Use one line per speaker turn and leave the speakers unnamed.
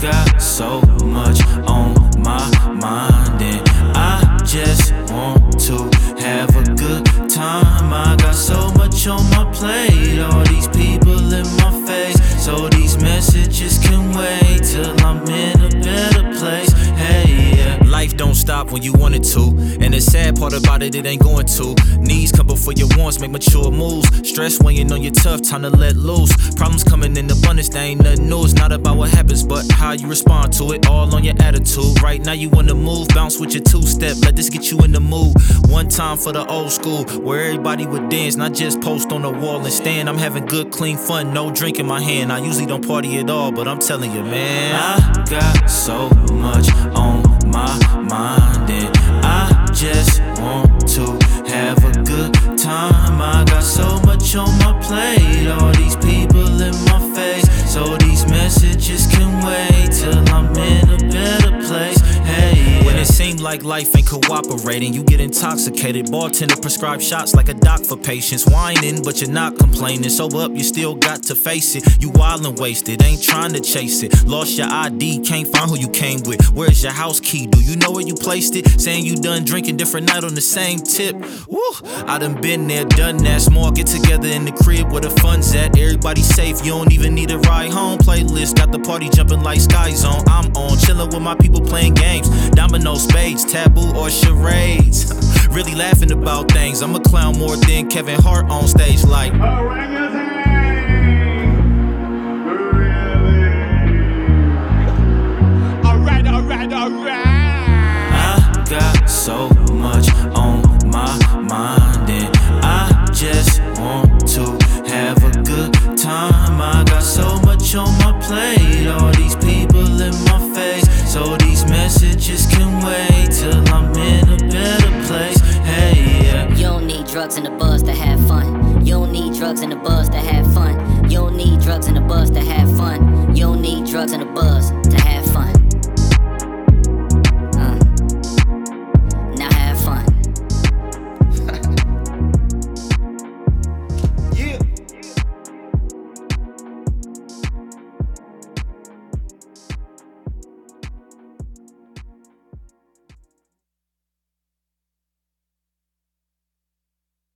got so much on my mind, and I just want to have a good time. I got so much on my plate, all these people in my face. So these messages can wait till I'm in a better place. Hey, yeah.
Life don't stop when you want it to. And sad part about it, it ain't going to. Needs come before your wants, make mature moves. Stress weighing on your tough, time to let loose. Problems coming in abundance, they ain't nothing new. It's not about what happens, but how you respond to it. All on your attitude. Right now, you wanna move, bounce with your two step. Let this get you in the mood. One time for the old school, where everybody would dance, not just post on the wall and stand. I'm having good, clean fun, no drink in my hand. I usually don't party at all, but I'm telling you, man.
I got so much on much on my plate, all these people in my face. So these messages can wait till
like life ain't cooperating, you get intoxicated. Bartender prescribe shots like a doc for patients. Whining, but you're not complaining. Sober up, you still got to face it. You wild and wasted, ain't trying to chase it. Lost your ID, can't find who you came with. Where's your house key? Do you know where you placed it? Saying you done drinking different night on the same tip. Woo! I done been there, done that. Small get together in the crib where the fun's at. Everybody safe, you don't even need a ride home. Playlist got the party jumping like Sky Zone. I'm on, chilling with my people playing games. Domino taboo or charades. really laughing about things. I'm a clown more than Kevin Hart on stage, like.
Alright, alright, alright.
I got so much guess just can wait till I'm in a better place. Hey, yeah. You don't need drugs in the buzz to have fun. You don't need drugs in the buzz to have fun.
You don't need drugs in the buzz to have fun. You don't need drugs in the buzz.